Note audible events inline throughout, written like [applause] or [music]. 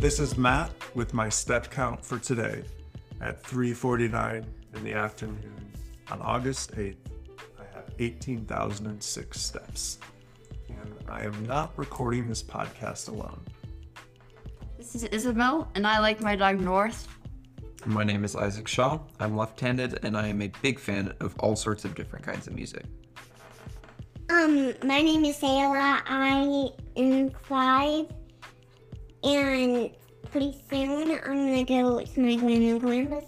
This is Matt with my step count for today at 3:49 in the afternoon on August 8th. I have 18,006 steps. And I am not recording this podcast alone. This is Isabel, and I like my dog North. My name is Isaac Shaw. I'm left handed and I am a big fan of all sorts of different kinds of music. Um, my name is Selah. I am five, and pretty soon I'm gonna go to my grandma and grandpa's.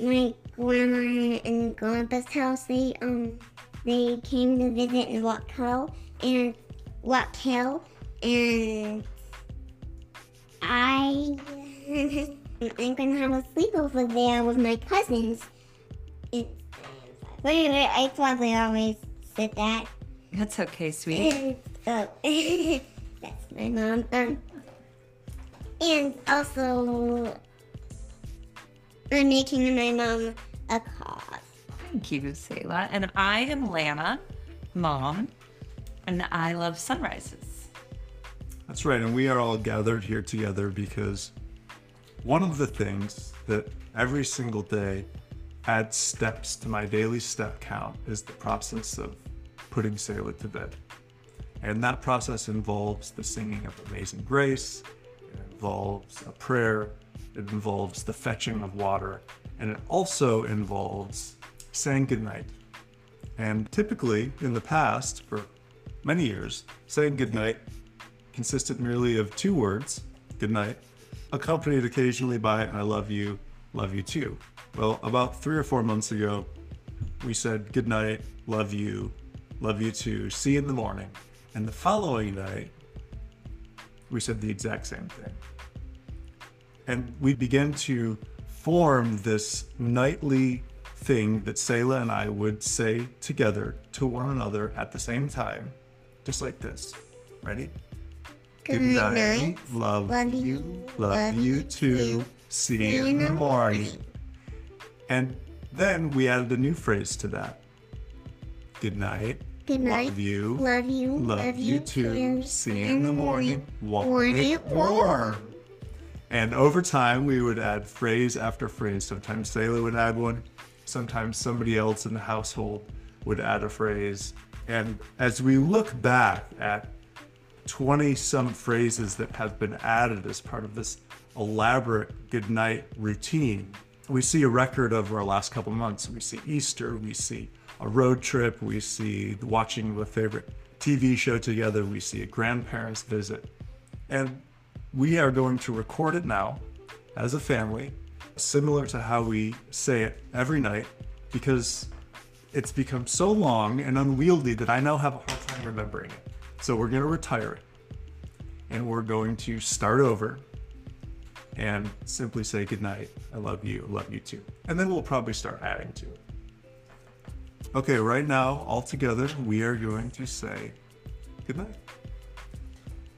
My grandma and grandpa's house. They um, they came to visit in Rock Hill and Rock Hill, and I [laughs] I'm gonna have a sleepover there with my cousins. It's, wait, wait, I probably always said that. That's okay, sweetie. oh, [laughs] that's my mom. Um, and also, I'm making my mom a card. Thank you, Selah. And I am Lana, mom, and I love sunrises. That's right, and we are all gathered here together because one of the things that every single day adds steps to my daily step count is the process of putting Selah to bed. And that process involves the singing of Amazing Grace, it involves a prayer, it involves the fetching of water, and it also involves saying goodnight. And typically, in the past, for many years, saying goodnight consisted merely of two words, goodnight, accompanied occasionally by I love you, love you too. Well, about three or four months ago, we said goodnight, love you, love you too, see you in the morning. And the following night, we said the exact same thing. And we began to form this nightly thing that Selah and I would say together to one another at the same time, just like this. Ready? Good night. Love, Love you. you. Love, Love you you too. too. See you in the morning. And then we added a new phrase to that. Good night. Good night. Love you. Love you. Love, you too. See you in the morning. Want it warm. And over time, we would add phrase after phrase. Sometimes Selah would add one. Sometimes somebody else in the household would add a phrase. And as we look back at 20 some phrases that have been added as part of this elaborate goodnight routine, we see a record over our last couple of months. We see Easter, we see a road trip, we see watching a favorite TV show together, we see a grandparents visit. And we are going to record it now as a family, similar to how we say it every night, because it's become so long and unwieldy that I now have a hard time remembering it. So we're going to retire it. And we're going to start over and simply say goodnight. I love you. I love you too. And then we'll probably start adding to it. Okay, right now, all together, we are going to say goodnight.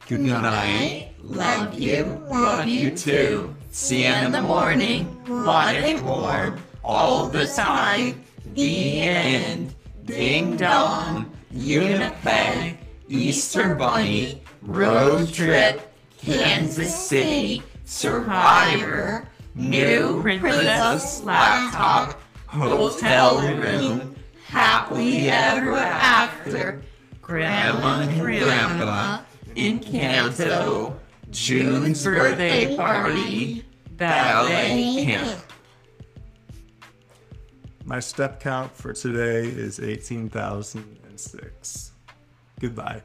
Good night. Love you. Love you too. See you in the morning. Want it warm. All the time. The end. Ding dong. Unipeg. Easter Bunny. Road trip. Kansas City. Survivor. New Princess Laptop. Hotel room. Happily ever after. Grandma and Grandpa. Encanto. June's birthday party. Ballet camp. My step count for today is 18,006. Goodbye.